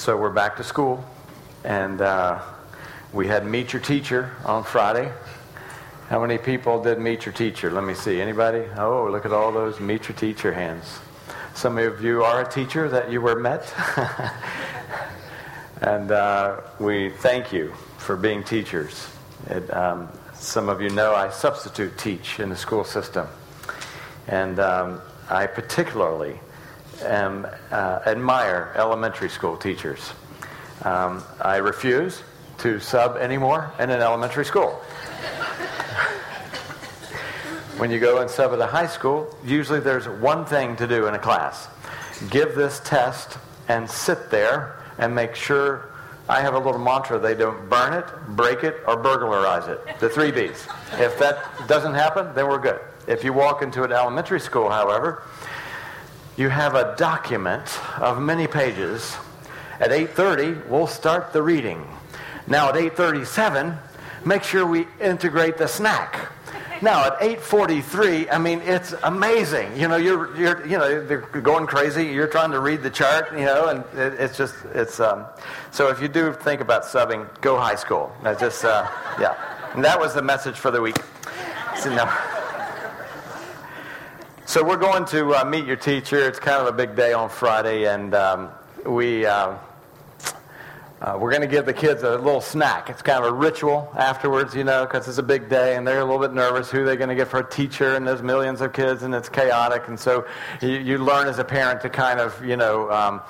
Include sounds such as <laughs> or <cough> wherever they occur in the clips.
So we're back to school, and uh, we had Meet Your Teacher on Friday. How many people did Meet Your Teacher? Let me see. Anybody? Oh, look at all those Meet Your Teacher hands. Some of you are a teacher that you were met. <laughs> and uh, we thank you for being teachers. It, um, some of you know I substitute teach in the school system. And um, I particularly am, uh, admire elementary school teachers. Um, I refuse to sub anymore in an elementary school. <laughs> when you go and sub at a high school, usually there's one thing to do in a class give this test and sit there and make sure I have a little mantra they don't burn it, break it, or burglarize it. The three B's. If that doesn't happen, then we're good. If you walk into an elementary school, however, you have a document of many pages. At 8:30, we'll start the reading. Now at 8:37, make sure we integrate the snack. Now at 8:43, I mean it's amazing. You know, you're you're you know they're going crazy. You're trying to read the chart, you know, and it, it's just it's. Um, so if you do think about subbing, go high school. I just uh, yeah, and that was the message for the week. So, no. So we're going to uh, meet your teacher. It's kind of a big day on Friday, and um, we. Uh, uh, we're going to give the kids a little snack. It's kind of a ritual afterwards, you know, because it's a big day and they're a little bit nervous who they're going to get for a teacher, and there's millions of kids and it's chaotic. And so you, you learn as a parent to kind of, you know, um,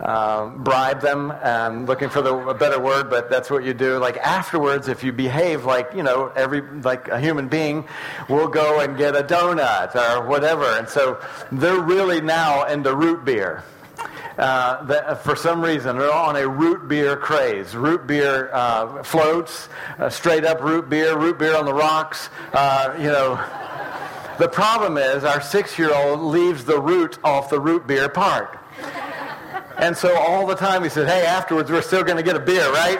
uh, bribe them. Um, looking for the a better word, but that's what you do. Like afterwards, if you behave like you know every like a human being, we'll go and get a donut or whatever. And so they're really now into root beer uh, that for some reason they're on a root beer craze. Root beer uh, floats, uh, straight up root beer, root beer on the rocks. Uh, you know, the problem is our six-year-old leaves the root off the root beer part. And so all the time he said, "Hey, afterwards we're still going to get a beer, right?"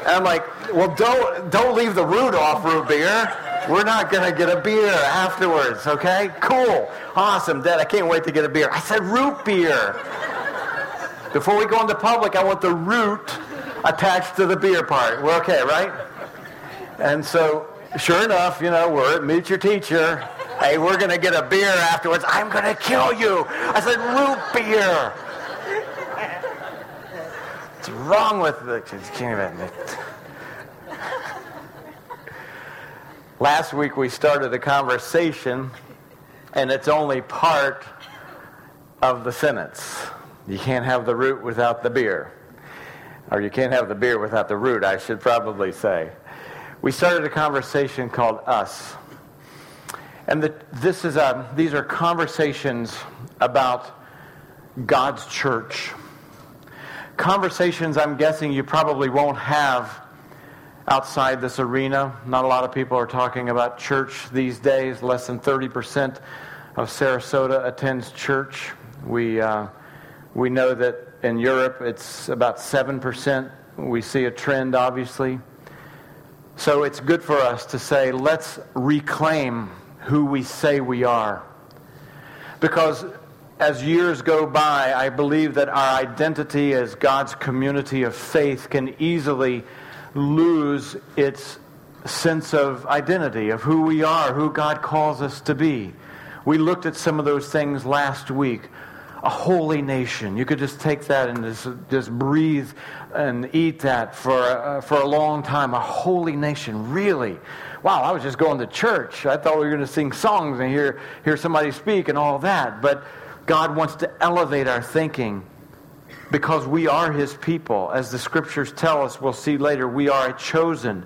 And I'm like, "Well, don't don't leave the root off root beer." We're not going to get a beer afterwards, okay? Cool. Awesome, Dad. I can't wait to get a beer. I said root beer. Before we go into public, I want the root attached to the beer part. We're okay, right? And so, sure enough, you know, we're at Meet Your Teacher. Hey, we're going to get a beer afterwards. I'm going to kill you. I said root beer. What's wrong with the... Can't even... Last week we started a conversation, and it's only part of the sentence. You can't have the root without the beer. Or you can't have the beer without the root, I should probably say. We started a conversation called Us. And the, this is a, these are conversations about God's church. Conversations I'm guessing you probably won't have outside this arena. Not a lot of people are talking about church these days. Less than 30% of Sarasota attends church. We, uh, we know that in Europe it's about 7%. We see a trend, obviously. So it's good for us to say, let's reclaim who we say we are. Because as years go by, I believe that our identity as God's community of faith can easily lose its sense of identity, of who we are, who God calls us to be. We looked at some of those things last week. A holy nation. You could just take that and just, just breathe and eat that for, uh, for a long time. A holy nation, really. Wow, I was just going to church. I thought we were going to sing songs and hear, hear somebody speak and all that. But God wants to elevate our thinking because we are his people. As the scriptures tell us, we'll see later, we are a chosen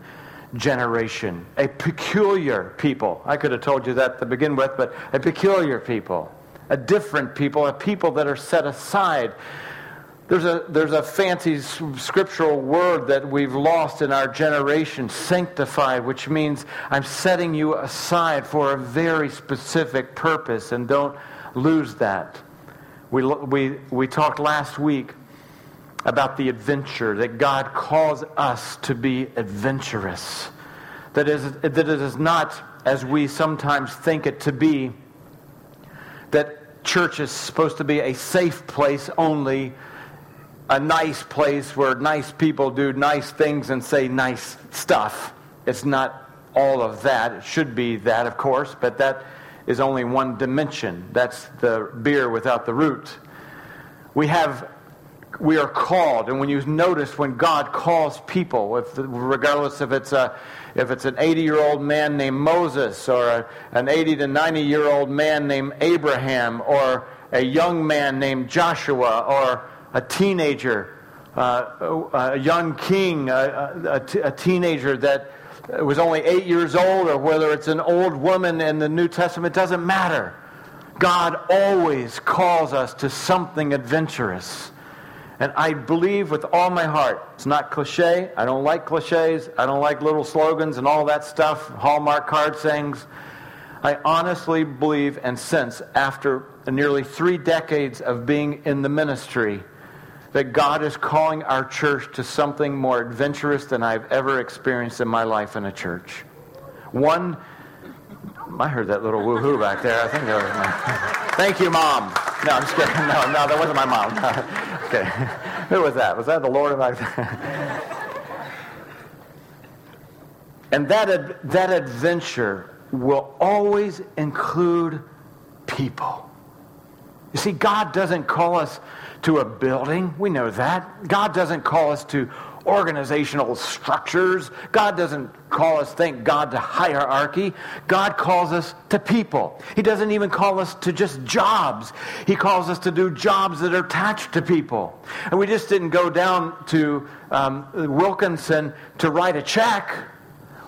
generation, a peculiar people. I could have told you that to begin with, but a peculiar people, a different people, a people that are set aside. There's a, there's a fancy scriptural word that we've lost in our generation, sanctified, which means I'm setting you aside for a very specific purpose, and don't lose that. We, we, we talked last week about the adventure, that God calls us to be adventurous. That, is, that it is not, as we sometimes think it to be, that church is supposed to be a safe place only a nice place where nice people do nice things and say nice stuff. It's not all of that. It should be that, of course, but that is only one dimension. That's the beer without the root. We have we are called, and when you notice when God calls people, if, regardless if it's a if it's an 80 year old man named Moses, or a, an 80 to 90 year old man named Abraham, or a young man named Joshua, or a teenager, uh, a young king, a, teenager that was only eight years old, or whether it's an old woman in the New Testament, doesn't matter. God always calls us to something adventurous. And I believe with all my heart, it's not cliche. I don't like cliches. I don't like little slogans and all that stuff, Hallmark card sayings. I honestly believe and sense after nearly three decades of being in the ministry that God is calling our church to something more adventurous than I've ever experienced in my life in a church. One, I heard that little woohoo back there. I think that was my. Thank you, Mom. No, I'm just kidding. No, no, that wasn't my mom. <laughs> okay. Who was that? Was that the Lord back <laughs> and that, that adventure will always include people. You see, God doesn't call us to a building. We know that. God doesn't call us to organizational structures. God doesn't call us, thank God, to hierarchy. God calls us to people. He doesn't even call us to just jobs. He calls us to do jobs that are attached to people. And we just didn't go down to um, Wilkinson to write a check.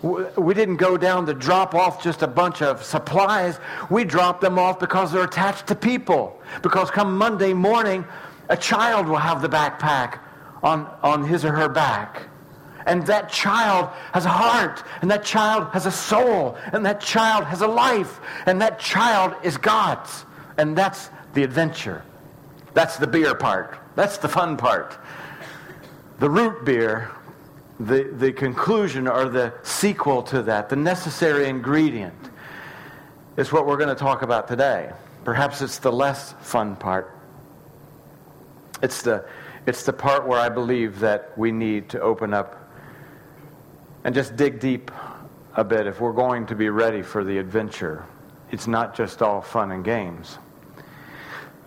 We didn't go down to drop off just a bunch of supplies. We dropped them off because they're attached to people. Because come Monday morning, a child will have the backpack on, on his or her back. And that child has a heart, and that child has a soul, and that child has a life, and that child is God's. And that's the adventure. That's the beer part. That's the fun part. The root beer, the, the conclusion or the sequel to that, the necessary ingredient, is what we're going to talk about today. Perhaps it's the less fun part. It's the, it's the part where I believe that we need to open up and just dig deep a bit if we're going to be ready for the adventure. It's not just all fun and games.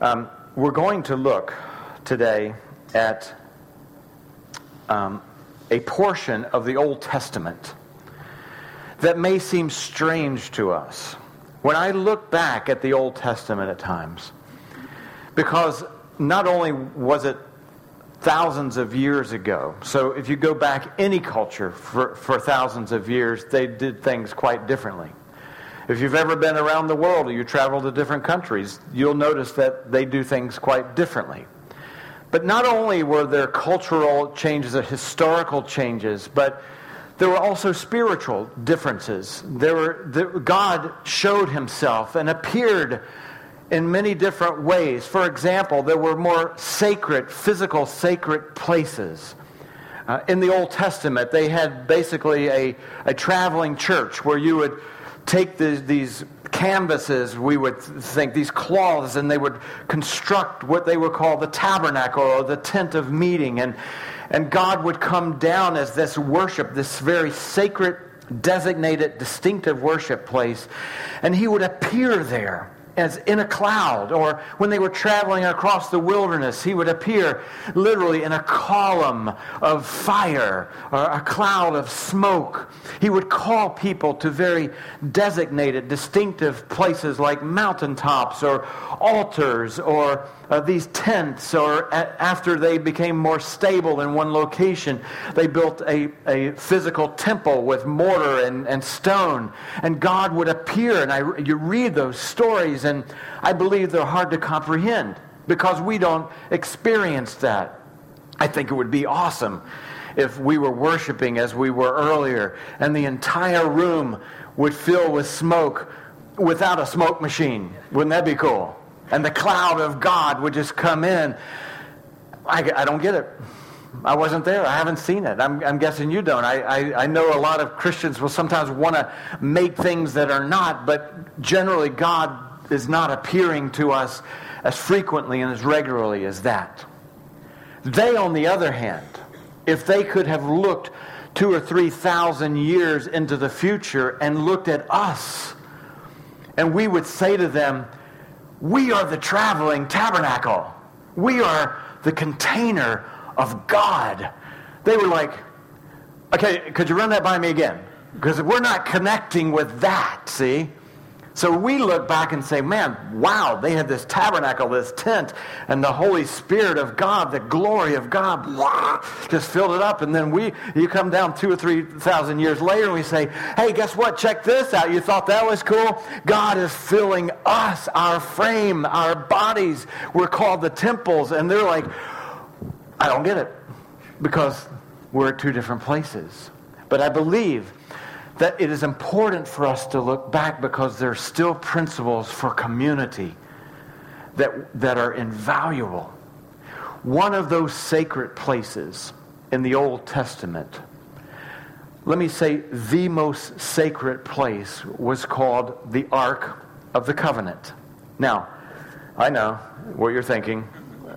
Um, we're going to look today at um, a portion of the Old Testament that may seem strange to us. When I look back at the Old Testament at times, because not only was it thousands of years ago, so if you go back any culture for, for thousands of years, they did things quite differently. If you've ever been around the world or you travel to different countries, you'll notice that they do things quite differently. But not only were there cultural changes, or historical changes, but there were also spiritual differences. There were, there, God showed himself and appeared in many different ways. For example, there were more sacred, physical sacred places. Uh, in the Old Testament, they had basically a, a traveling church where you would take the, these canvases, we would think, these cloths, and they would construct what they would call the tabernacle or the tent of meeting. And, and God would come down as this worship, this very sacred, designated, distinctive worship place, and he would appear there as in a cloud, or when they were traveling across the wilderness, he would appear literally in a column of fire or a cloud of smoke. He would call people to very designated, distinctive places like mountaintops or altars or uh, these tents, or a- after they became more stable in one location, they built a, a physical temple with mortar and, and stone. And God would appear, and I, you read those stories, and I believe they're hard to comprehend because we don't experience that. I think it would be awesome if we were worshiping as we were earlier, and the entire room would fill with smoke without a smoke machine. Wouldn't that be cool? and the cloud of God would just come in. I, I don't get it. I wasn't there. I haven't seen it. I'm, I'm guessing you don't. I, I, I, know a lot of Christians will sometimes want to make things that are not, but generally, God is not appearing to us as frequently and as regularly as that. They, on the other hand, if they could have looked two or three thousand years into the future and looked at us, and we would say to them, We are the traveling tabernacle. We are the container of God. They were like, Okay, could you run that by me again? Because we're not connecting with that, see? So we look back and say, man, wow, they had this tabernacle, this tent, and the Holy Spirit of God, the glory of God, just filled it up. And then we, you come down two or three thousand years later and we say, hey, guess what? Check this out. You thought that was cool? God is filling us, our frame, our bodies. We're called the temples. And they're like, I don't get it because we're at two different places. But I believe that it is important for us to look back because there are still principles for community that, that are invaluable. One of those sacred places in the Old Testament, let me say the most sacred place was called the Ark of the Covenant. Now, I know what you're thinking.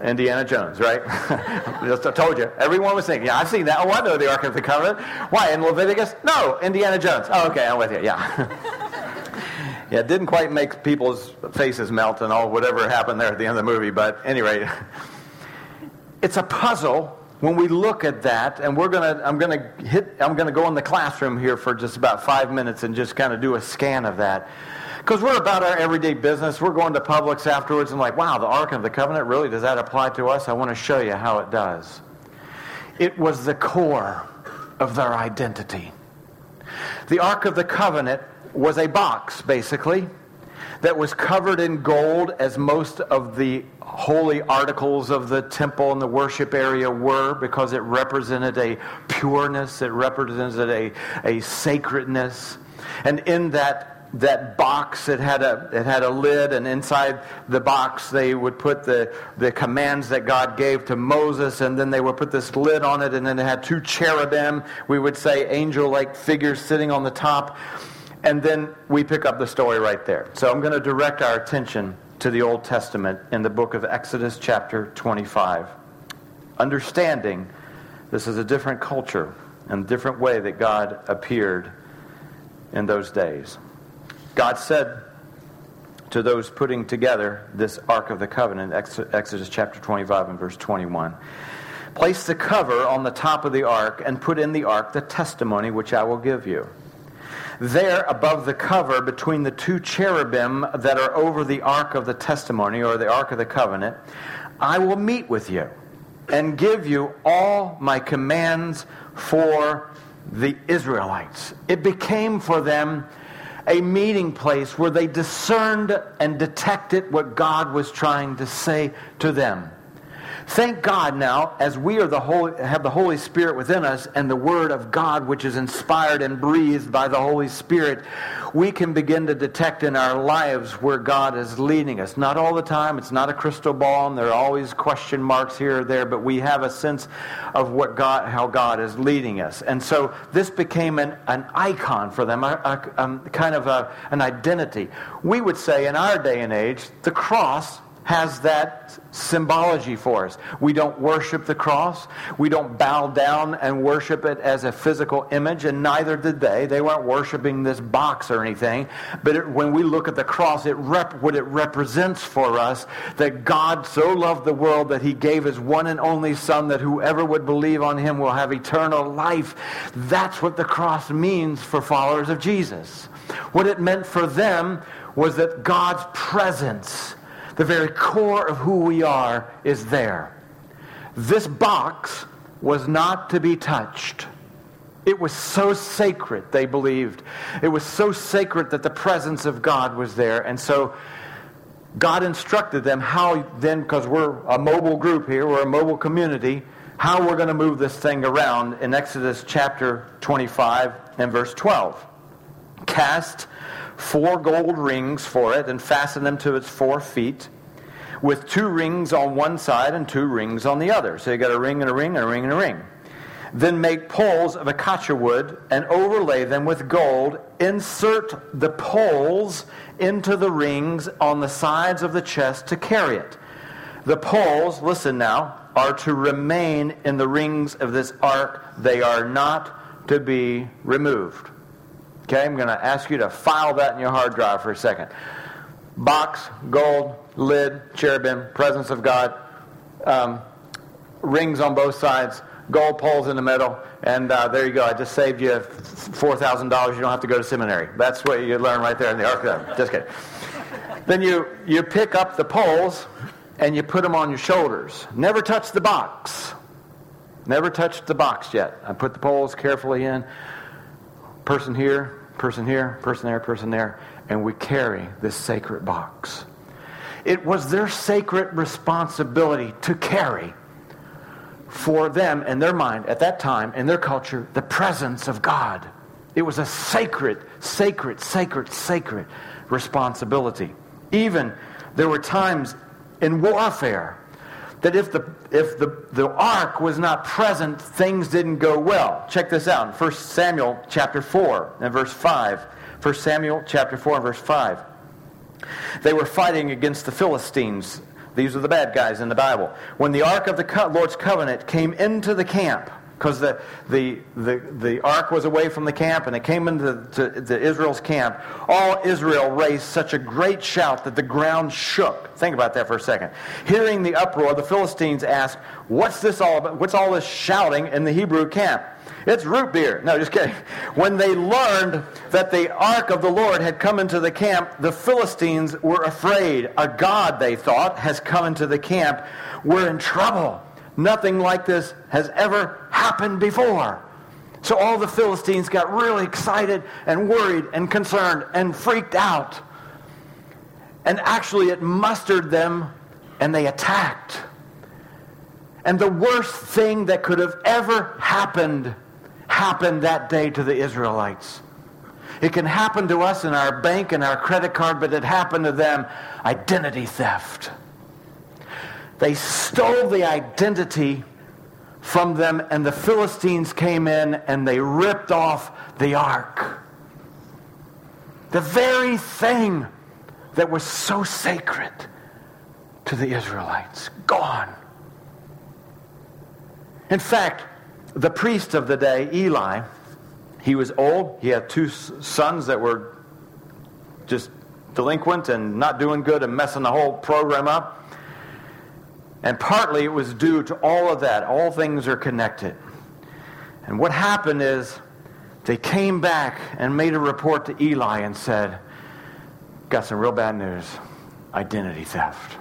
Indiana Jones, right? <laughs> Just I told you. Everyone was thinking, yeah, I've seen that. Oh, I know the Ark of the Covenant. Why, in Leviticus? No, Indiana Jones. Oh, okay, I'm with you, yeah. <laughs> yeah, it didn't quite make people's faces melt and all whatever happened there at the end of the movie, but anyway, <laughs> it's a puzzle when we look at that, and we're gonna, I'm gonna hit, I'm gonna go in the classroom here for just about five minutes and just kind of do a scan of that. Because we're about our everyday business. We're going to Publix afterwards and like, wow, the Ark of the Covenant, really? Does that apply to us? I want to show you how it does. It was the core of their identity. The Ark of the Covenant was a box, basically, that was covered in gold, as most of the holy articles of the temple and the worship area were, because it represented a pureness, it represented a, a sacredness. And in that that box it had a it had a lid and inside the box they would put the the commands that God gave to Moses and then they would put this lid on it and then it had two cherubim. We would say angel like figures sitting on the top. And then we pick up the story right there. So I'm going to direct our attention to the Old Testament in the book of Exodus chapter 25 understanding this is a different culture and different way that God appeared in those days God said to those putting together this Ark of the Covenant, Exodus chapter 25 and verse 21. Place the cover on the top of the ark and put in the ark the testimony which I will give you. There, above the cover, between the two cherubim that are over the ark of the testimony or the ark of the covenant, I will meet with you and give you all my commands for the Israelites. It became for them a meeting place where they discerned and detected what God was trying to say to them. Thank God now, as we are the Holy, have the Holy Spirit within us and the Word of God, which is inspired and breathed by the Holy Spirit, we can begin to detect in our lives where God is leading us. Not all the time, it's not a crystal ball, and there are always question marks here or there, but we have a sense of what God, how God is leading us. And so this became an, an icon for them, a, a, a kind of a, an identity. We would say in our day and age, the cross has that symbology for us. We don't worship the cross. We don't bow down and worship it as a physical image, and neither did they. They weren't worshiping this box or anything. But it, when we look at the cross, it rep, what it represents for us that God so loved the world that he gave his one and only Son that whoever would believe on him will have eternal life. That's what the cross means for followers of Jesus. What it meant for them was that God's presence the very core of who we are is there. This box was not to be touched. It was so sacred, they believed. It was so sacred that the presence of God was there. And so God instructed them how then, because we're a mobile group here, we're a mobile community, how we're going to move this thing around in Exodus chapter 25 and verse 12. Cast four gold rings for it and fasten them to its four feet with two rings on one side and two rings on the other. So you got a ring and a ring and a ring and a ring. Then make poles of acacia wood and overlay them with gold. Insert the poles into the rings on the sides of the chest to carry it. The poles, listen now, are to remain in the rings of this ark. They are not to be removed. Okay, I'm going to ask you to file that in your hard drive for a second. Box, gold, lid, cherubim, presence of God, um, rings on both sides, gold poles in the middle, and uh, there you go. I just saved you $4,000. You don't have to go to seminary. That's what you learn right there in the Ark. Just kidding. then you, you pick up the poles and you put them on your shoulders. Never touch the box. Never touched the box yet. I put the poles carefully in. Person here, person here, person there, person there, and we carry this sacred box. It was their sacred responsibility to carry for them and their mind at that time in their culture the presence of God. It was a sacred, sacred, sacred, sacred responsibility. Even there were times in warfare that if the if the, the ark was not present, things didn't go well. Check this out. in 1 Samuel chapter 4 and verse 5. 1 Samuel chapter 4 and verse 5. They were fighting against the Philistines these are the bad guys in the Bible. When the Ark of the Lord's covenant came into the camp, because the, the, the, the ark was away from the camp and it came into to, to Israel's camp, all Israel raised such a great shout that the ground shook. Think about that for a second. Hearing the uproar, the Philistines asked, What's this all about? What's all this shouting in the Hebrew camp? It's root beer. No, just kidding. <laughs> When they learned that the ark of the Lord had come into the camp, the Philistines were afraid. A god, they thought, has come into the camp. We're in trouble. Nothing like this has ever happened before. So all the Philistines got really excited and worried and concerned and freaked out. And actually, it mustered them and they attacked. And the worst thing that could have ever happened happened that day to the Israelites. It can happen to us in our bank and our credit card, but it happened to them identity theft. They stole the identity from them, and the Philistines came in and they ripped off the ark. The very thing that was so sacred to the Israelites, gone. In fact, the priest of the day, Eli, he was old. He had two sons that were just delinquent and not doing good and messing the whole program up. And partly it was due to all of that. All things are connected. And what happened is they came back and made a report to Eli and said, Got some real bad news. Identity theft.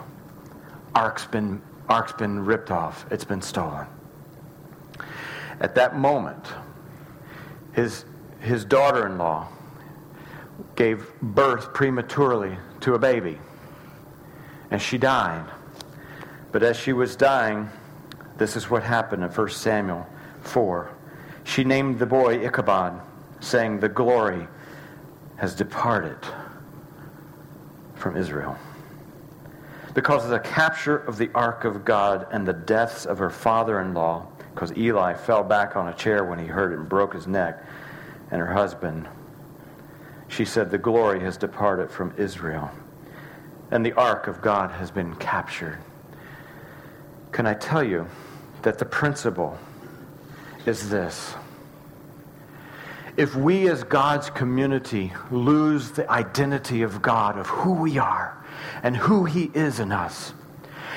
Ark's been, Ark's been ripped off, it's been stolen. At that moment, his, his daughter in law gave birth prematurely to a baby, and she died. But as she was dying, this is what happened in 1 Samuel 4. She named the boy Ichabod, saying, The glory has departed from Israel. Because of the capture of the ark of God and the deaths of her father in law, because Eli fell back on a chair when he heard it and broke his neck, and her husband. She said, The glory has departed from Israel, and the ark of God has been captured. Can I tell you that the principle is this? If we as God's community lose the identity of God, of who we are and who He is in us,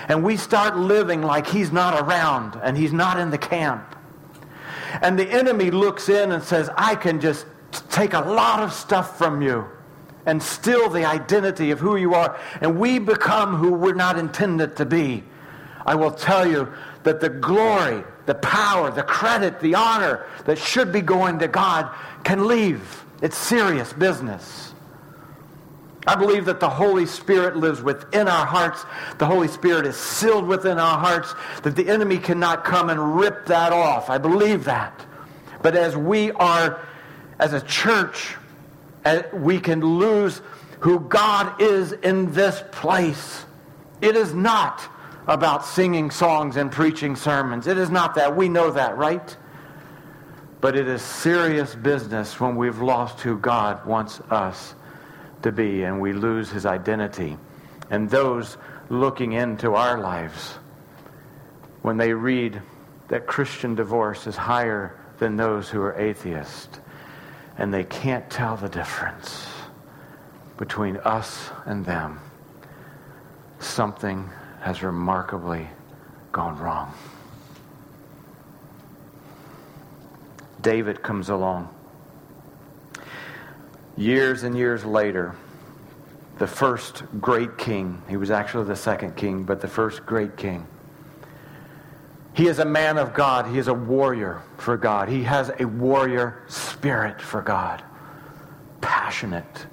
and we start living like he's not around and he's not in the camp. And the enemy looks in and says, I can just take a lot of stuff from you and steal the identity of who you are, and we become who we're not intended to be. I will tell you that the glory, the power, the credit, the honor that should be going to God can leave. It's serious business. I believe that the Holy Spirit lives within our hearts. The Holy Spirit is sealed within our hearts, that the enemy cannot come and rip that off. I believe that. But as we are, as a church, eh, we can lose who God is in this place. It is not about singing songs and preaching sermons. It is not that. We know that, right? But it is serious business when we've lost who God wants us to be and we lose his identity. And those looking into our lives when they read that Christian divorce is higher than those who are atheists, and they can't tell the difference between us and them, something has remarkably gone wrong. David comes along. Years and years later, the first great king, he was actually the second king, but the first great king. He is a man of God. He is a warrior for God. He has a warrior spirit for God. Passionate.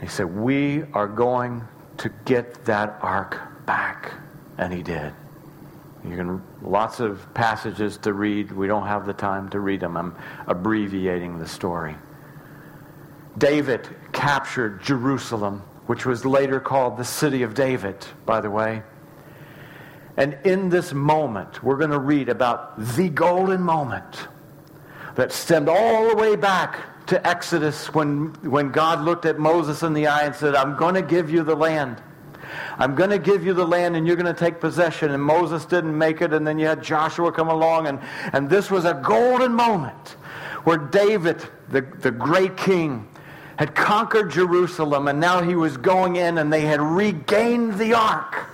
He said, We are going to get that ark back. And he did. You can lots of passages to read. We don't have the time to read them. I'm abbreviating the story. David captured Jerusalem, which was later called the city of David, by the way. And in this moment, we're going to read about the golden moment that stemmed all the way back to Exodus when, when God looked at Moses in the eye and said, I'm going to give you the land. I'm going to give you the land and you're going to take possession. And Moses didn't make it, and then you had Joshua come along, and, and this was a golden moment where David, the, the great king, had conquered Jerusalem, and now he was going in, and they had regained the ark.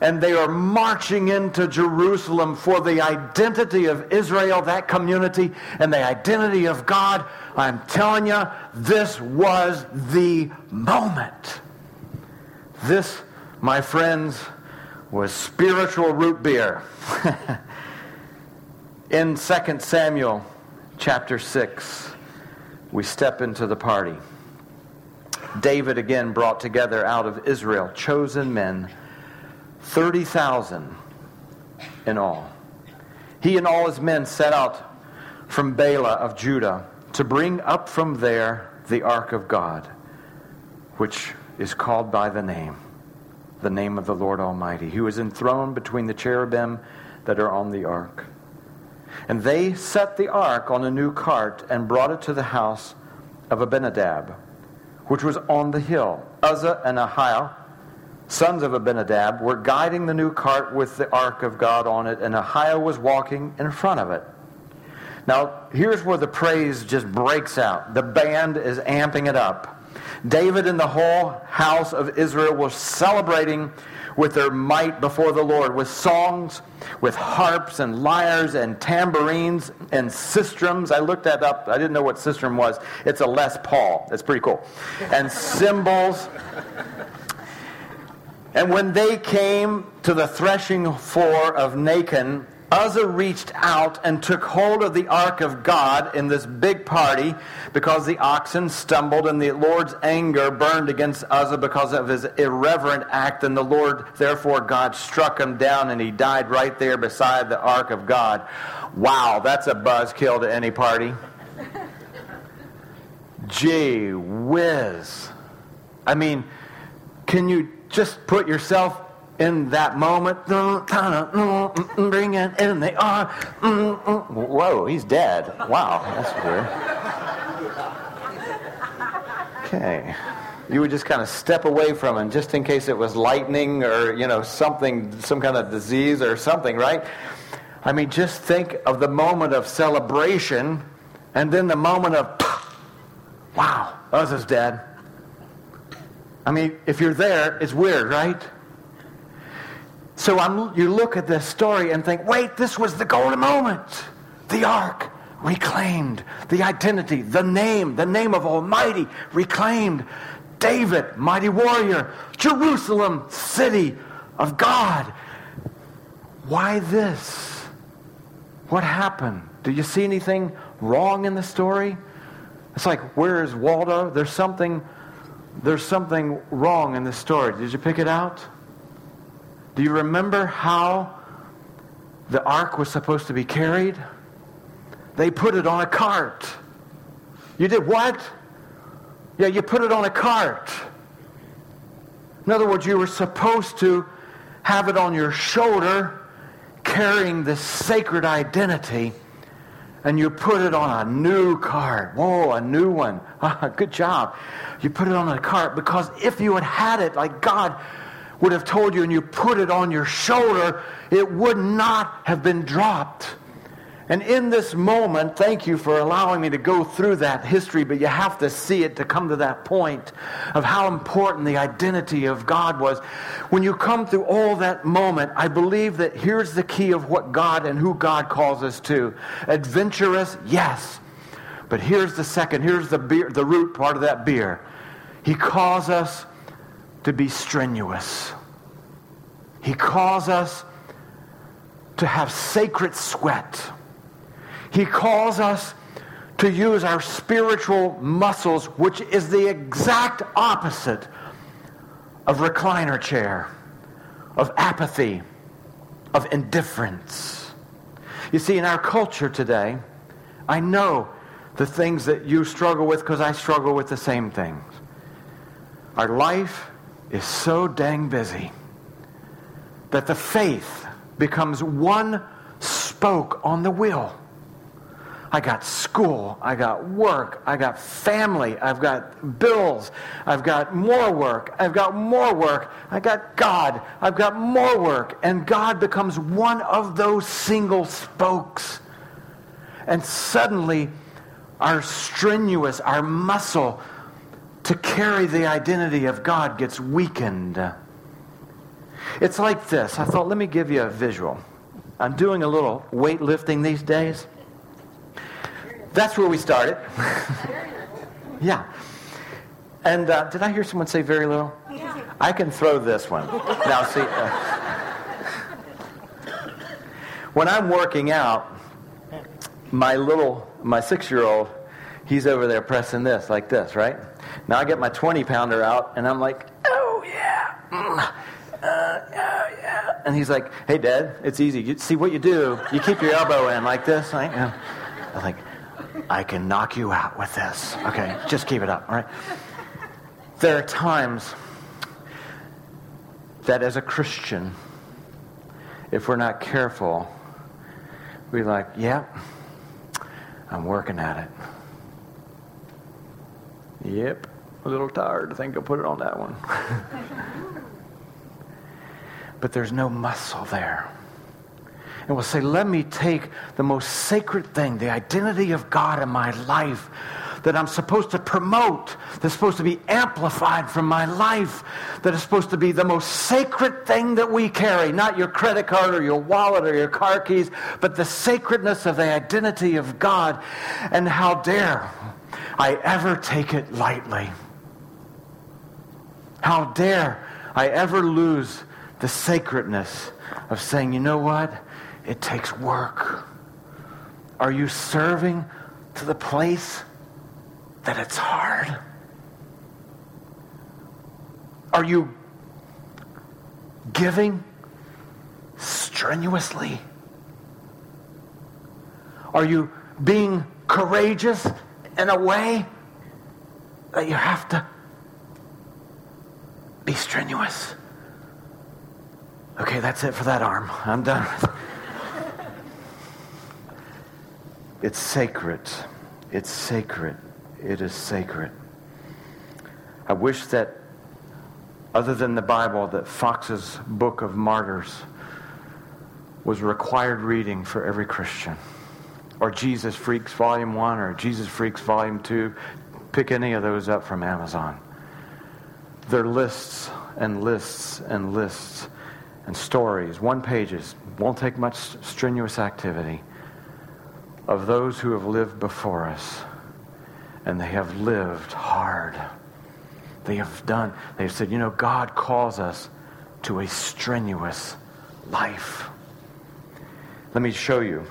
And they are marching into Jerusalem for the identity of Israel, that community, and the identity of God. I'm telling you, this was the moment. This, my friends, was spiritual root beer. <laughs> In 2 Samuel chapter 6, we step into the party. David again brought together out of Israel chosen men, 30,000 in all. He and all his men set out from Baalah of Judah to bring up from there the ark of God, which is called by the name, the name of the Lord Almighty, who is enthroned between the cherubim that are on the ark. And they set the ark on a new cart and brought it to the house of Abinadab, which was on the hill. Uzzah and Ahio, sons of Abinadab, were guiding the new cart with the ark of God on it, and Ahio was walking in front of it. Now, here's where the praise just breaks out. The band is amping it up. David and the whole house of Israel were celebrating with their might before the Lord, with songs, with harps and lyres and tambourines and sistrums. I looked that up. I didn't know what sistrum was. It's a Les Paul. It's pretty cool. And cymbals. And when they came to the threshing floor of Nacon, Uzzah reached out and took hold of the ark of God in this big party because the oxen stumbled and the Lord's anger burned against Uzzah because of his irreverent act. And the Lord, therefore, God struck him down and he died right there beside the ark of God. Wow, that's a buzzkill to any party. Gee whiz. I mean, can you just put yourself in that moment, <laughs> bring it in the arm. Whoa, he's dead. Wow, that's weird. Okay. You would just kind of step away from him just in case it was lightning or, you know, something, some kind of disease or something, right? I mean, just think of the moment of celebration and then the moment of, <laughs> wow, oh, Uzzah's dead. I mean, if you're there, it's weird, right? So I'm, you look at this story and think, wait, this was the golden moment. The ark reclaimed, the identity, the name, the name of Almighty reclaimed. David, mighty warrior, Jerusalem, city of God. Why this? What happened? Do you see anything wrong in the story? It's like, where is Waldo? There's something, there's something wrong in the story. Did you pick it out? Do you remember how the ark was supposed to be carried? They put it on a cart. You did what? Yeah, you put it on a cart. In other words, you were supposed to have it on your shoulder carrying this sacred identity and you put it on a new cart. Whoa, a new one. <laughs> Ah, good job. You put it on a cart because if you had had it like God would have told you and you put it on your shoulder, it would not have been dropped. And in this moment, thank you for allowing me to go through that history, but you have to see it to come to that point of how important the identity of God was. When you come through all that moment, I believe that here's the key of what God and who God calls us to. Adventurous, yes. But here's the second, here's the beer, the root part of that beer. He calls us to be strenuous. He calls us to have sacred sweat. He calls us to use our spiritual muscles, which is the exact opposite of recliner chair, of apathy, of indifference. You see, in our culture today, I know the things that you struggle with because I struggle with the same things. Our life is so dang busy that the faith becomes one spoke on the wheel. I got school, I got work, I got family, I've got bills, I've got more work, I've got more work, I got God, I've got more work. And God becomes one of those single spokes. And suddenly, our strenuous, our muscle to carry the identity of God gets weakened. It's like this. I thought, let me give you a visual. I'm doing a little weightlifting these days. That's where we started. <laughs> yeah. And uh, did I hear someone say very little? Yeah. I can throw this one. Now, see, uh, when I'm working out, my little, my six year old, he's over there pressing this, like this, right? Now I get my 20 pounder out, and I'm like, oh, yeah. Mm, uh, oh, yeah. And he's like, hey, Dad, it's easy. You, see what you do, you keep your elbow in like this. Right? I'm like, I can knock you out with this. Okay, just keep it up, all right? There are times that as a Christian, if we're not careful, we're like, yep, yeah, I'm working at it. Yep, a little tired. I think I'll put it on that one. <laughs> but there's no muscle there and will say, Let me take the most sacred thing, the identity of God in my life that I'm supposed to promote, that's supposed to be amplified from my life, that is supposed to be the most sacred thing that we carry, not your credit card or your wallet or your car keys, but the sacredness of the identity of God. And how dare I ever take it lightly? How dare I ever lose the sacredness of saying, you know what? It takes work. Are you serving to the place that it's hard? Are you giving strenuously? Are you being courageous in a way that you have to be strenuous? Okay, that's it for that arm. I'm done. <laughs> It's sacred. It's sacred. It is sacred. I wish that, other than the Bible, that Foxe's Book of Martyrs was required reading for every Christian. Or Jesus Freaks Volume 1 or Jesus Freaks Volume 2. Pick any of those up from Amazon. They're lists and lists and lists and stories, one pages. Won't take much strenuous activity of those who have lived before us, and they have lived hard. They have done, they've said, you know, God calls us to a strenuous life. Let me show you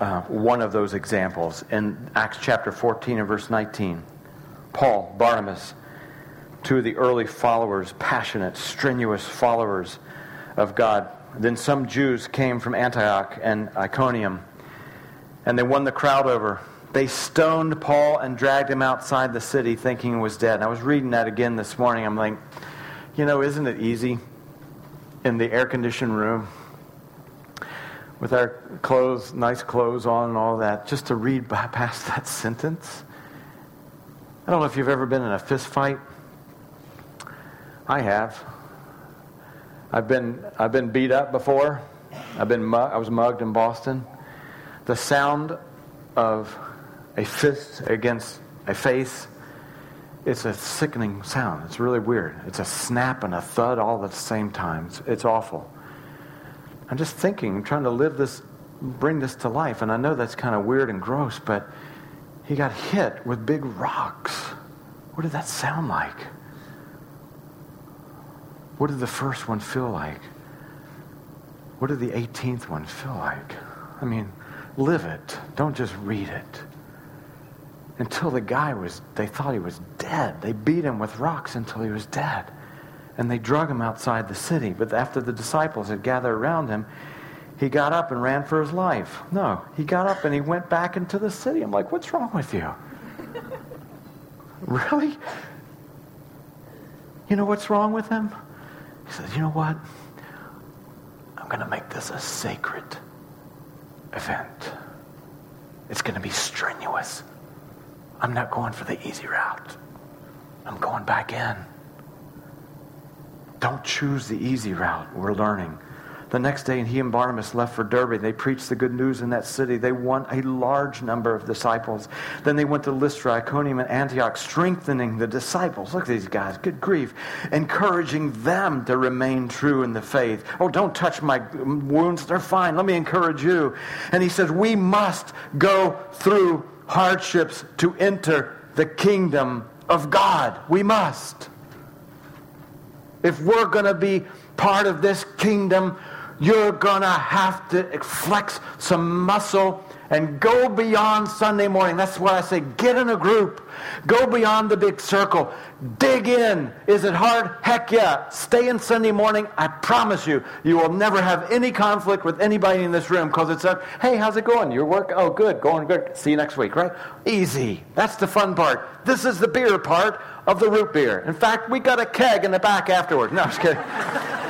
uh, one of those examples in Acts chapter 14 and verse 19. Paul, Barnabas, two of the early followers, passionate, strenuous followers of God. Then some Jews came from Antioch and Iconium and they won the crowd over. They stoned Paul and dragged him outside the city thinking he was dead. And I was reading that again this morning. I'm like, you know, isn't it easy in the air conditioned room with our clothes, nice clothes on and all that, just to read <laughs> past that sentence? I don't know if you've ever been in a fist fight. I have. I've been, I've been beat up before. I've been I was mugged in Boston. The sound of a fist against a face, it's a sickening sound. It's really weird. It's a snap and a thud all at the same time. It's, it's awful. I'm just thinking, I'm trying to live this, bring this to life. And I know that's kind of weird and gross, but he got hit with big rocks. What did that sound like? What did the first one feel like? What did the 18th one feel like? I mean, live it. Don't just read it. Until the guy was, they thought he was dead. They beat him with rocks until he was dead. And they drug him outside the city. But after the disciples had gathered around him, he got up and ran for his life. No, he got up and he went back into the city. I'm like, what's wrong with you? <laughs> really? You know what's wrong with him? He says, you know what? I'm going to make this a sacred event. It's going to be strenuous. I'm not going for the easy route. I'm going back in. Don't choose the easy route. We're learning. The next day, and he and Barnabas left for Derbe. They preached the good news in that city. They won a large number of disciples. Then they went to Lystra, Iconium, and Antioch, strengthening the disciples. Look at these guys. Good grief. Encouraging them to remain true in the faith. Oh, don't touch my wounds. They're fine. Let me encourage you. And he says, We must go through hardships to enter the kingdom of God. We must. If we're going to be part of this kingdom, you're going to have to flex some muscle and go beyond Sunday morning. That's why I say get in a group. Go beyond the big circle. Dig in. Is it hard? Heck yeah. Stay in Sunday morning. I promise you, you will never have any conflict with anybody in this room because it's a, hey, how's it going? Your work? Oh, good. Going good. See you next week, right? Easy. That's the fun part. This is the beer part of the root beer. In fact, we got a keg in the back afterwards. No, I'm just kidding. <laughs>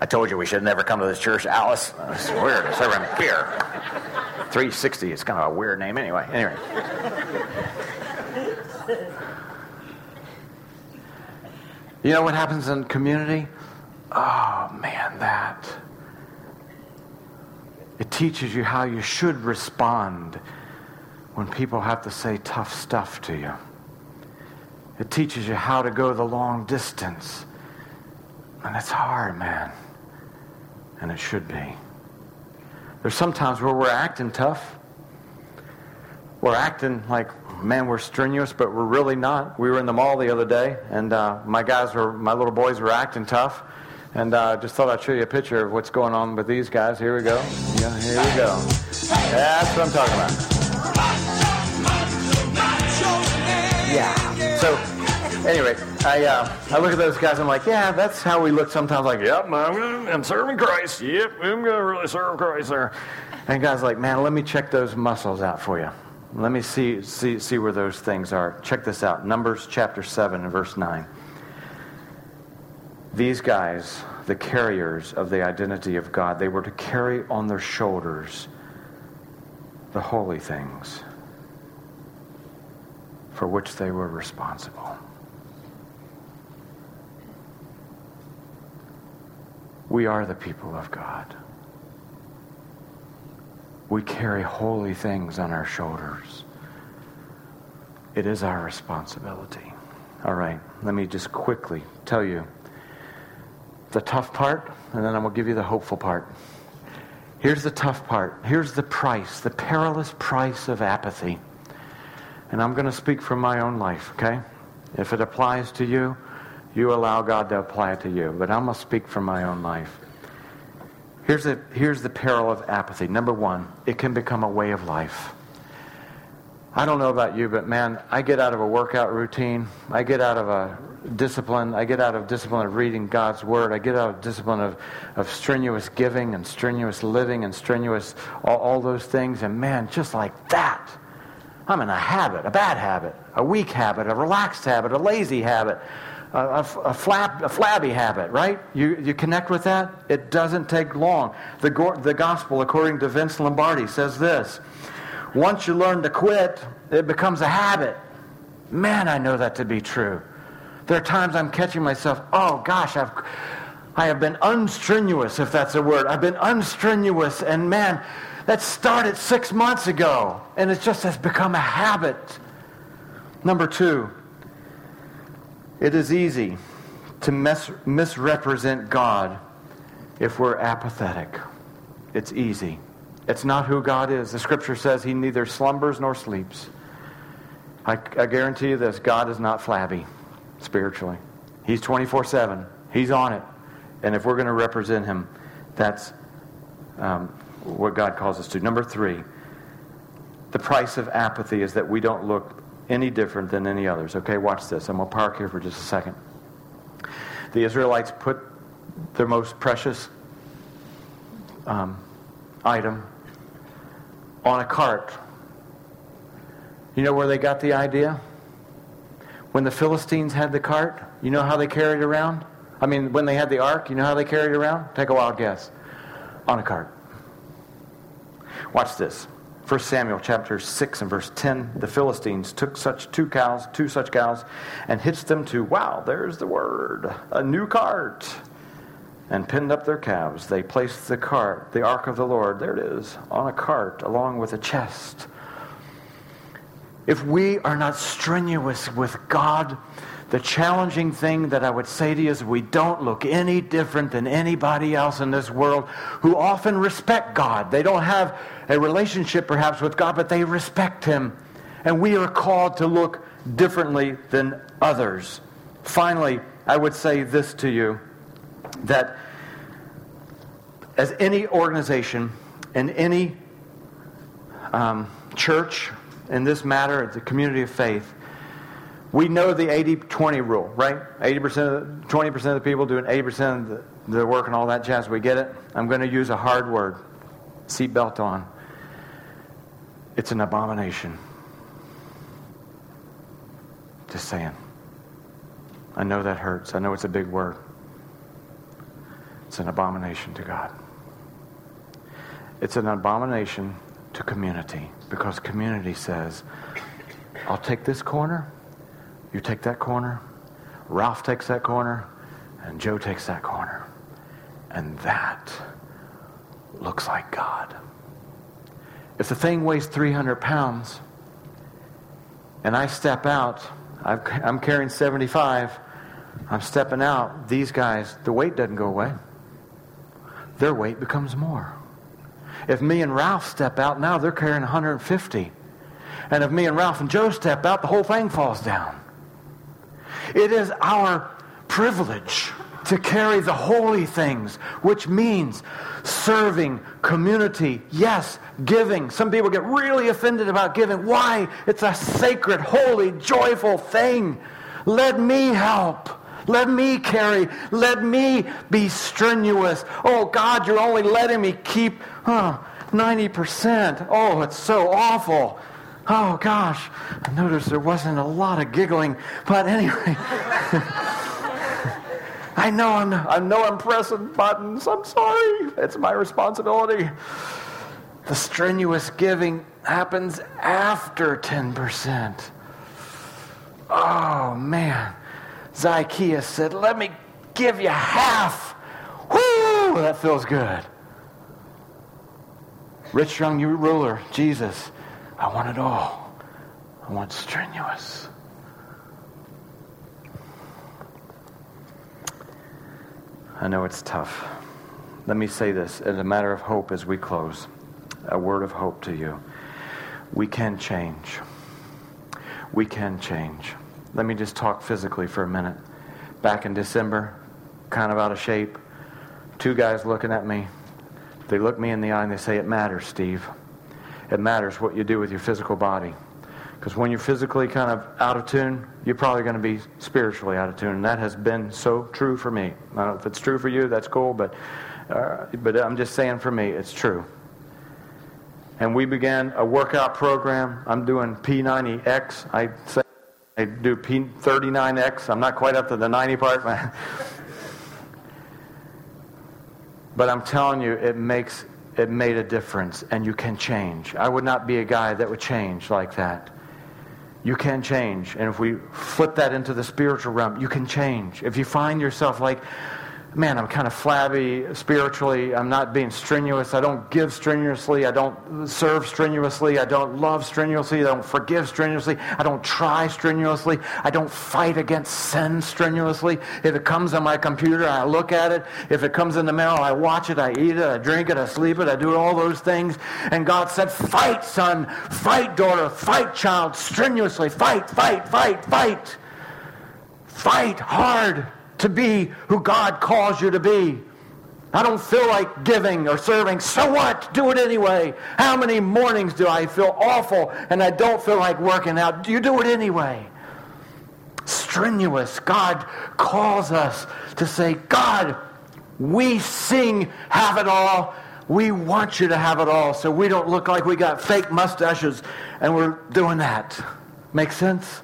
I told you we should never come to this church, Alice. It's weird. It's serving beer. 360 is kind of a weird name anyway. Anyway. You know what happens in community? Oh, man, that. It teaches you how you should respond when people have to say tough stuff to you. It teaches you how to go the long distance. And it's hard, man and it should be. There's sometimes where we're acting tough. We're acting like, man, we're strenuous, but we're really not. We were in the mall the other day, and uh, my guys were, my little boys were acting tough. And uh, just thought I'd show you a picture of what's going on with these guys. Here we go. Yeah, here we go. That's what I'm talking about. Yeah. So anyway, I uh, I look at those guys. I'm like, yeah, that's how we look sometimes. Like, yep, I'm, I'm serving Christ. Yep, I'm gonna really serve Christ there. And guys like, man, let me check those muscles out for you. Let me see see see where those things are. Check this out. Numbers chapter seven and verse nine. These guys, the carriers of the identity of God, they were to carry on their shoulders the holy things for which they were responsible. We are the people of God. We carry holy things on our shoulders. It is our responsibility. All right, let me just quickly tell you the tough part, and then I'm going to give you the hopeful part. Here's the tough part. Here's the price, the perilous price of apathy. And I'm going to speak from my own life, okay? If it applies to you, you allow God to apply it to you. But I'm going to speak from my own life. Here's the, here's the peril of apathy. Number one, it can become a way of life. I don't know about you, but man, I get out of a workout routine. I get out of a discipline. I get out of discipline of reading God's Word. I get out of discipline of, of strenuous giving and strenuous living and strenuous all, all those things. And man, just like that, I'm in a habit, a bad habit, a weak habit, a relaxed habit, a lazy habit a, a, flap, a flabby habit, right? You, you connect with that? It doesn't take long. The, the gospel, according to Vince Lombardi, says this Once you learn to quit, it becomes a habit. Man, I know that to be true. There are times I'm catching myself, oh gosh, I've, I have been unstrenuous, if that's a word. I've been unstrenuous, and man, that started six months ago, and it just has become a habit. Number two, it is easy to mis- misrepresent God if we're apathetic. It's easy. It's not who God is. The scripture says he neither slumbers nor sleeps. I, I guarantee you this God is not flabby spiritually. He's 24 7. He's on it. And if we're going to represent him, that's um, what God calls us to. Number three, the price of apathy is that we don't look any different than any others. Okay, watch this. I'm going to park here for just a second. The Israelites put their most precious um, item on a cart. You know where they got the idea? When the Philistines had the cart, you know how they carried it around? I mean, when they had the ark, you know how they carried it around? Take a wild guess. On a cart. Watch this. 1 Samuel chapter 6 and verse 10, the Philistines took such two cows, two such cows, and hitched them to, wow, there's the word, a new cart, and pinned up their calves. They placed the cart, the ark of the Lord, there it is, on a cart along with a chest. If we are not strenuous with God, the challenging thing that I would say to you is we don't look any different than anybody else in this world who often respect God. They don't have a relationship perhaps with God, but they respect Him. And we are called to look differently than others. Finally, I would say this to you that as any organization and any um, church in this matter, the community of faith, we know the 80-20 rule, right? 80%, 20% of the people doing 80% of the, the work and all that jazz. We get it? I'm going to use a hard word. Seatbelt on. It's an abomination. Just saying. I know that hurts. I know it's a big word. It's an abomination to God. It's an abomination to community because community says, I'll take this corner you take that corner, Ralph takes that corner, and Joe takes that corner. And that looks like God. If the thing weighs 300 pounds and I step out, i am carrying 75, I'm stepping out, these guys, the weight doesn't go away. Their weight becomes more. If me and Ralph step out now, they're carrying 150. And if me and Ralph and Joe step out, the whole thing falls down. It is our privilege to carry the holy things, which means serving, community, yes, giving. Some people get really offended about giving. Why? It's a sacred, holy, joyful thing. Let me help. Let me carry. Let me be strenuous. Oh, God, you're only letting me keep huh, 90%. Oh, it's so awful. Oh gosh, I noticed there wasn't a lot of giggling, but anyway. <laughs> I know I'm I know I'm pressing buttons. I'm sorry. It's my responsibility. The strenuous giving happens after 10%. Oh man. Zacchaeus said, Let me give you half. Whoo! That feels good. Rich young ruler, Jesus I want it all. I want strenuous. I know it's tough. Let me say this as a matter of hope as we close. A word of hope to you. We can change. We can change. Let me just talk physically for a minute. Back in December, kind of out of shape, two guys looking at me. They look me in the eye and they say, It matters, Steve it matters what you do with your physical body. Because when you're physically kind of out of tune, you're probably going to be spiritually out of tune. And that has been so true for me. I don't know if it's true for you, that's cool, but, uh, but I'm just saying for me, it's true. And we began a workout program. I'm doing P90X. I say I do P39X. I'm not quite up to the 90 part. <laughs> but I'm telling you, it makes it made a difference and you can change. I would not be a guy that would change like that. you can change. And if we flip that into the spiritual realm, you can change. If you find yourself like, man, I'm kind of flabby spiritually. I'm not being strenuous. I don't give strenuously. I don't serve strenuously. I don't love strenuously. I don't forgive strenuously. I don't try strenuously. I don't fight against sin strenuously. If it comes on my computer, I look at it. If it comes in the mail, I watch it. I eat it. I drink it. I sleep it. I do all those things. And God said, fight, son. Fight, daughter. Fight, child. Strenuously. Fight, fight, fight, fight. Fight hard to be who God calls you to be. I don't feel like giving or serving. So what? Do it anyway. How many mornings do I feel awful and I don't feel like working out? Do you do it anyway. Strenuous. God calls us to say, God, we sing, have it all. We want you to have it all so we don't look like we got fake mustaches and we're doing that. Make sense?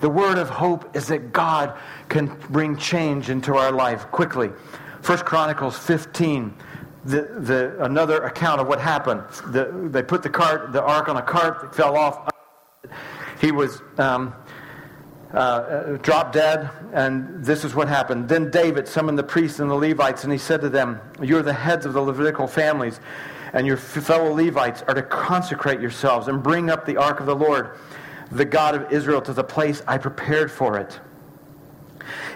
The word of hope is that God can bring change into our life quickly. First Chronicles 15, the, the, another account of what happened. The, they put the cart, the ark on a cart, it fell off. He was um, uh, dropped dead, and this is what happened. Then David summoned the priests and the Levites, and he said to them, You're the heads of the Levitical families, and your fellow Levites are to consecrate yourselves and bring up the ark of the Lord, the God of Israel, to the place I prepared for it.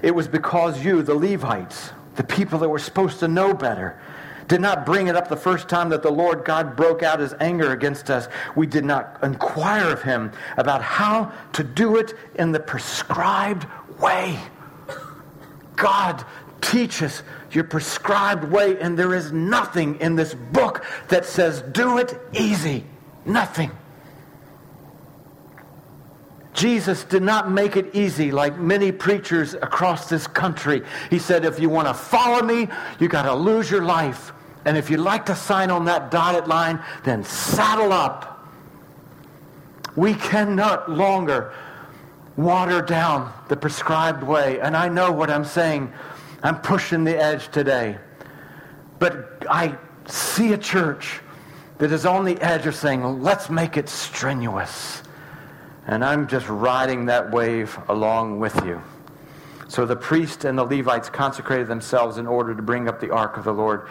It was because you, the Levites, the people that were supposed to know better, did not bring it up the first time that the Lord God broke out his anger against us. We did not inquire of him about how to do it in the prescribed way. God teaches your prescribed way, and there is nothing in this book that says do it easy. Nothing. Jesus did not make it easy like many preachers across this country. He said, if you want to follow me, you got to lose your life. And if you'd like to sign on that dotted line, then saddle up. We cannot longer water down the prescribed way. And I know what I'm saying. I'm pushing the edge today. But I see a church that is on the edge of saying, let's make it strenuous. And I'm just riding that wave along with you. So the priest and the Levites consecrated themselves in order to bring up the ark of the Lord,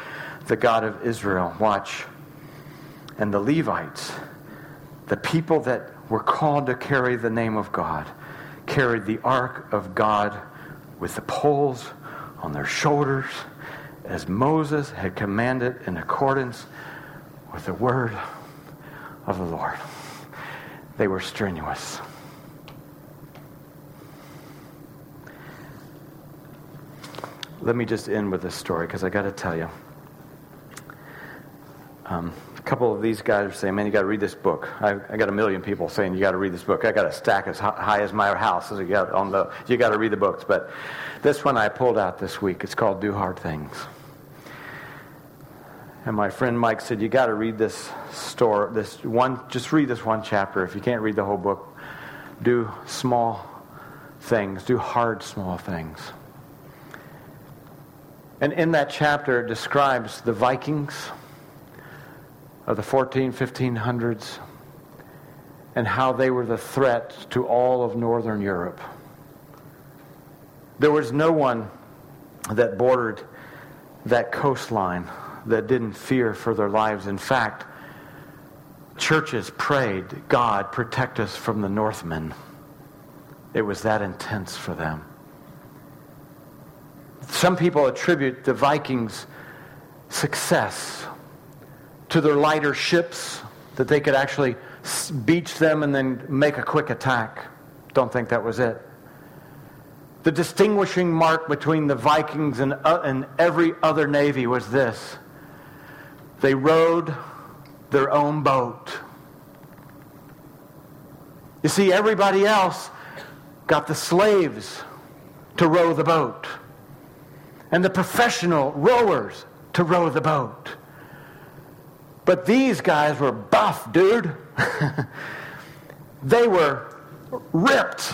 the God of Israel. Watch. And the Levites, the people that were called to carry the name of God, carried the ark of God with the poles on their shoulders as Moses had commanded in accordance with the word of the Lord. They were strenuous. Let me just end with this story because I got to tell you. Um, a couple of these guys are saying, "Man, you got to read this book." I, I, got a million people saying, "You got to read this book." I got a stack as high as my house. As you got on the, you got to read the books. But this one I pulled out this week. It's called "Do Hard Things." And my friend Mike said, You got to read this story, this one, just read this one chapter. If you can't read the whole book, do small things, do hard, small things. And in that chapter, it describes the Vikings of the 14, 1500s and how they were the threat to all of Northern Europe. There was no one that bordered that coastline that didn't fear for their lives. In fact, churches prayed, God, protect us from the Northmen. It was that intense for them. Some people attribute the Vikings' success to their lighter ships, that they could actually beach them and then make a quick attack. Don't think that was it. The distinguishing mark between the Vikings and, uh, and every other navy was this they rowed their own boat. You see, everybody else got the slaves to row the boat and the professional rowers to row the boat. But these guys were buff, dude. <laughs> they were ripped.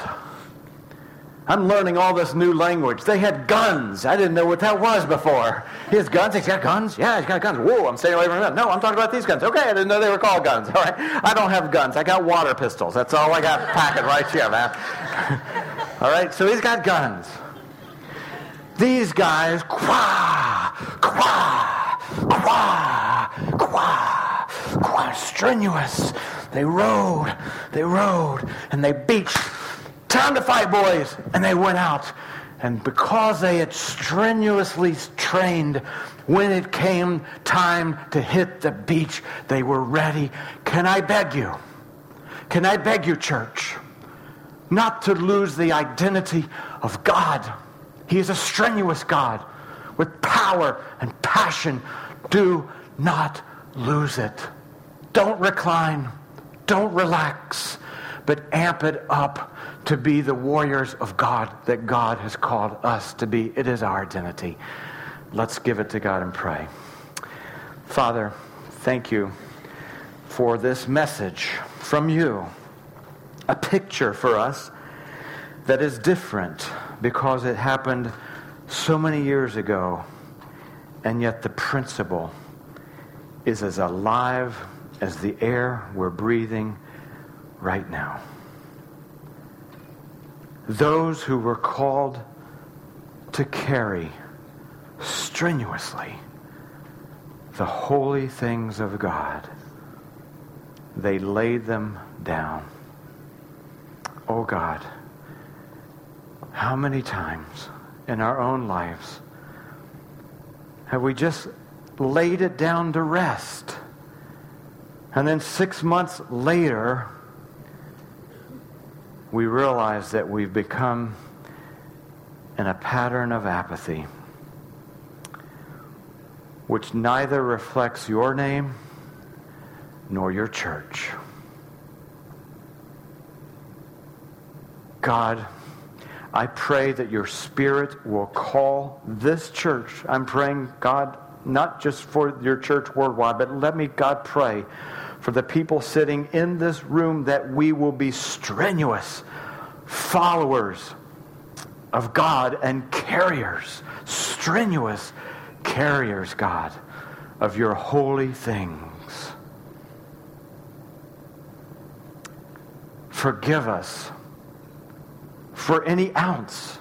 I'm learning all this new language. They had guns. I didn't know what that was before. He has guns. He's got guns. Yeah, he's got guns. Whoa, I'm staying away from that. No, I'm talking about these guns. Okay, I didn't know they were called guns. <laughs> All right, I don't have guns. I got water pistols. That's all I got packed right here, man. <laughs> all right, so he's got guns. These guys, quah, quah, quah, quah, quah, strenuous. They rowed, they rowed, and they beached Time to fight, boys. And they went out. And because they had strenuously trained, when it came time to hit the beach, they were ready. Can I beg you? Can I beg you, church, not to lose the identity of God? He is a strenuous God with power and passion. Do not lose it. Don't recline. Don't relax, but amp it up to be the warriors of God that God has called us to be. It is our identity. Let's give it to God and pray. Father, thank you for this message from you, a picture for us that is different because it happened so many years ago, and yet the principle is as alive as the air we're breathing right now those who were called to carry strenuously the holy things of God, they laid them down. Oh God, how many times in our own lives have we just laid it down to rest? And then six months later, we realize that we've become in a pattern of apathy, which neither reflects your name nor your church. God, I pray that your Spirit will call this church. I'm praying, God, not just for your church worldwide, but let me, God, pray for the people sitting in this room that we will be strenuous followers of God and carriers, strenuous carriers, God, of your holy things. Forgive us for any ounce,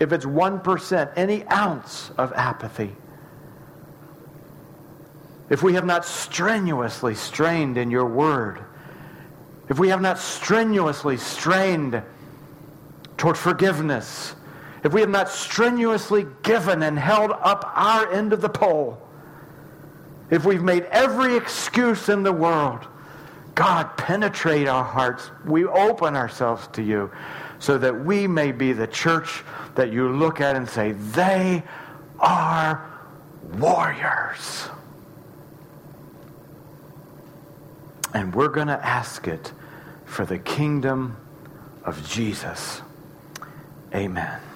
if it's 1%, any ounce of apathy if we have not strenuously strained in your word, if we have not strenuously strained toward forgiveness, if we have not strenuously given and held up our end of the pole, if we've made every excuse in the world, God, penetrate our hearts. We open ourselves to you so that we may be the church that you look at and say, they are warriors. And we're going to ask it for the kingdom of Jesus. Amen.